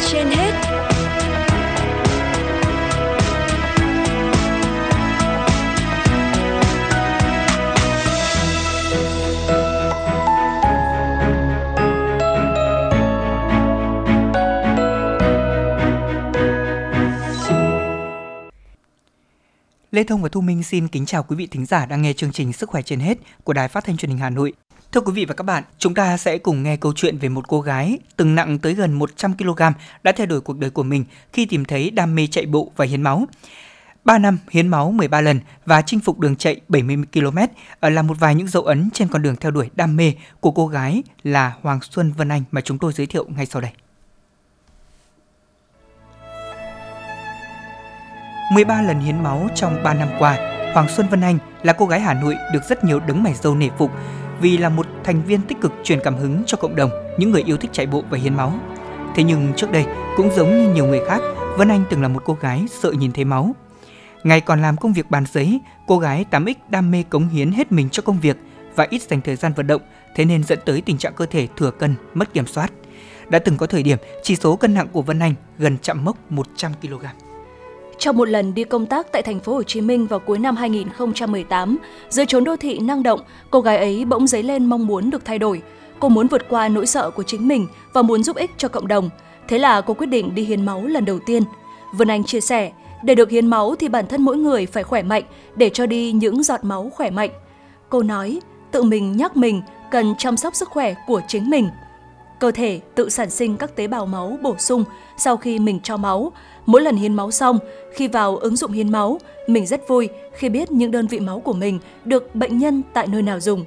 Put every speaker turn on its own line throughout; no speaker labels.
trên hết
Lê Thông và Thu Minh xin kính chào quý vị thính giả đang nghe chương trình Sức khỏe trên hết của Đài Phát thanh Truyền hình Hà Nội. Thưa quý vị và các bạn, chúng ta sẽ cùng nghe câu chuyện về một cô gái từng nặng tới gần 100 kg đã thay đổi cuộc đời của mình khi tìm thấy đam mê chạy bộ và hiến máu. 3 năm hiến máu 13 lần và chinh phục đường chạy 70 km là một vài những dấu ấn trên con đường theo đuổi đam mê của cô gái là Hoàng Xuân Vân Anh mà chúng tôi giới thiệu ngay sau đây. 13 lần hiến máu trong 3 năm qua, Hoàng Xuân Vân Anh là cô gái Hà Nội được rất nhiều đứng mày dâu nể phục vì là một thành viên tích cực truyền cảm hứng cho cộng đồng, những người yêu thích chạy bộ và hiến máu. Thế nhưng trước đây, cũng giống như nhiều người khác, Vân Anh từng là một cô gái sợ nhìn thấy máu. Ngày còn làm công việc bàn giấy, cô gái 8X đam mê cống hiến hết mình cho công việc và ít dành thời gian vận động, thế nên dẫn tới tình trạng cơ thể thừa cân, mất kiểm soát. Đã từng có thời điểm chỉ số cân nặng của Vân Anh gần chạm mốc 100 kg.
Trong một lần đi công tác tại thành phố Hồ Chí Minh vào cuối năm 2018, giữa chốn đô thị năng động, cô gái ấy bỗng dấy lên mong muốn được thay đổi. Cô muốn vượt qua nỗi sợ của chính mình và muốn giúp ích cho cộng đồng. Thế là cô quyết định đi hiến máu lần đầu tiên. Vân Anh chia sẻ, để được hiến máu thì bản thân mỗi người phải khỏe mạnh để cho đi những giọt máu khỏe mạnh. Cô nói, tự mình nhắc mình cần chăm sóc sức khỏe của chính mình. Cơ thể tự sản sinh các tế bào máu bổ sung sau khi mình cho máu Mỗi lần hiến máu xong, khi vào ứng dụng hiến máu, mình rất vui khi biết những đơn vị máu của mình được bệnh nhân tại nơi nào dùng.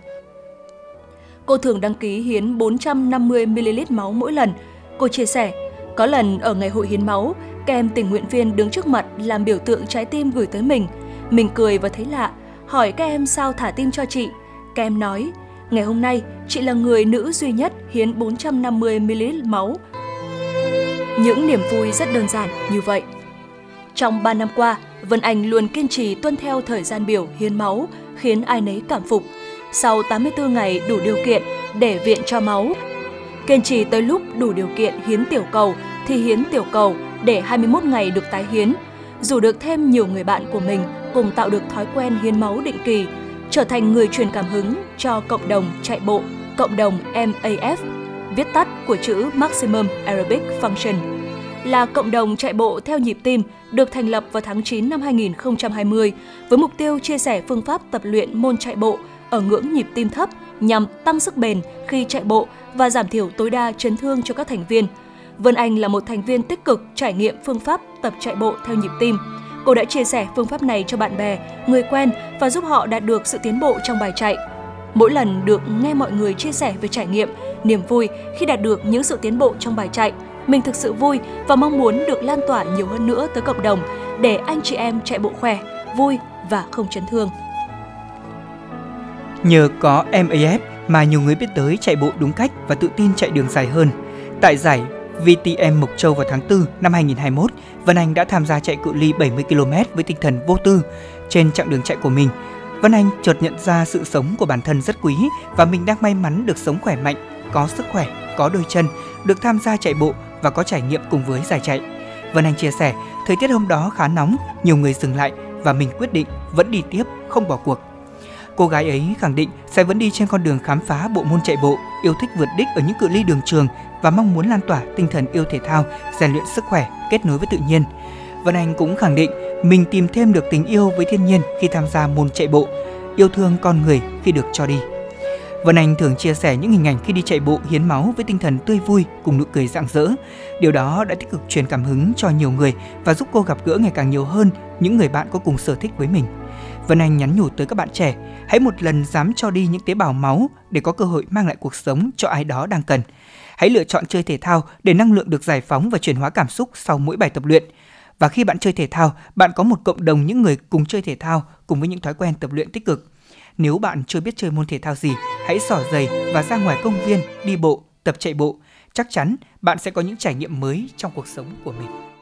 Cô thường đăng ký hiến 450ml máu mỗi lần. Cô chia sẻ, có lần ở ngày hội hiến máu, kèm tình nguyện viên đứng trước mặt làm biểu tượng trái tim gửi tới mình. Mình cười và thấy lạ, hỏi các em sao thả tim cho chị. Các em nói, ngày hôm nay chị là người nữ duy nhất hiến 450ml máu những niềm vui rất đơn giản như vậy. Trong 3 năm qua, Vân Anh luôn kiên trì tuân theo thời gian biểu hiến máu, khiến ai nấy cảm phục. Sau 84 ngày đủ điều kiện để viện cho máu, kiên trì tới lúc đủ điều kiện hiến tiểu cầu thì hiến tiểu cầu để 21 ngày được tái hiến. Dù được thêm nhiều người bạn của mình cùng tạo được thói quen hiến máu định kỳ, trở thành người truyền cảm hứng cho cộng đồng chạy bộ, cộng đồng MAF viết tắt của chữ Maximum Arabic Function, là cộng đồng chạy bộ theo nhịp tim được thành lập vào tháng 9 năm 2020 với mục tiêu chia sẻ phương pháp tập luyện môn chạy bộ ở ngưỡng nhịp tim thấp nhằm tăng sức bền khi chạy bộ và giảm thiểu tối đa chấn thương cho các thành viên. Vân Anh là một thành viên tích cực trải nghiệm phương pháp tập chạy bộ theo nhịp tim. Cô đã chia sẻ phương pháp này cho bạn bè, người quen và giúp họ đạt được sự tiến bộ trong bài chạy. Mỗi lần được nghe mọi người chia sẻ về trải nghiệm, niềm vui khi đạt được những sự tiến bộ trong bài chạy, mình thực sự vui và mong muốn được lan tỏa nhiều hơn nữa tới cộng đồng để anh chị em chạy bộ khỏe, vui và không chấn thương.
Nhờ có MAF mà nhiều người biết tới chạy bộ đúng cách và tự tin chạy đường dài hơn. Tại giải VTM Mộc Châu vào tháng 4 năm 2021, Vân Anh đã tham gia chạy cự ly 70 km với tinh thần vô tư. Trên chặng đường chạy của mình, Vân Anh chợt nhận ra sự sống của bản thân rất quý và mình đang may mắn được sống khỏe mạnh, có sức khỏe, có đôi chân, được tham gia chạy bộ và có trải nghiệm cùng với giải chạy. Vân Anh chia sẻ, thời tiết hôm đó khá nóng, nhiều người dừng lại và mình quyết định vẫn đi tiếp, không bỏ cuộc. Cô gái ấy khẳng định sẽ vẫn đi trên con đường khám phá bộ môn chạy bộ, yêu thích vượt đích ở những cự ly đường trường và mong muốn lan tỏa tinh thần yêu thể thao, rèn luyện sức khỏe, kết nối với tự nhiên. Vân Anh cũng khẳng định mình tìm thêm được tình yêu với thiên nhiên khi tham gia môn chạy bộ, yêu thương con người khi được cho đi. Vân Anh thường chia sẻ những hình ảnh khi đi chạy bộ hiến máu với tinh thần tươi vui cùng nụ cười rạng rỡ. Điều đó đã tích cực truyền cảm hứng cho nhiều người và giúp cô gặp gỡ ngày càng nhiều hơn những người bạn có cùng sở thích với mình. Vân Anh nhắn nhủ tới các bạn trẻ, hãy một lần dám cho đi những tế bào máu để có cơ hội mang lại cuộc sống cho ai đó đang cần. Hãy lựa chọn chơi thể thao để năng lượng được giải phóng và chuyển hóa cảm xúc sau mỗi bài tập luyện. Và khi bạn chơi thể thao, bạn có một cộng đồng những người cùng chơi thể thao cùng với những thói quen tập luyện tích cực. Nếu bạn chưa biết chơi môn thể thao gì, hãy xỏ giày và ra ngoài công viên, đi bộ, tập chạy bộ. Chắc chắn bạn sẽ có những trải nghiệm mới trong cuộc sống của mình.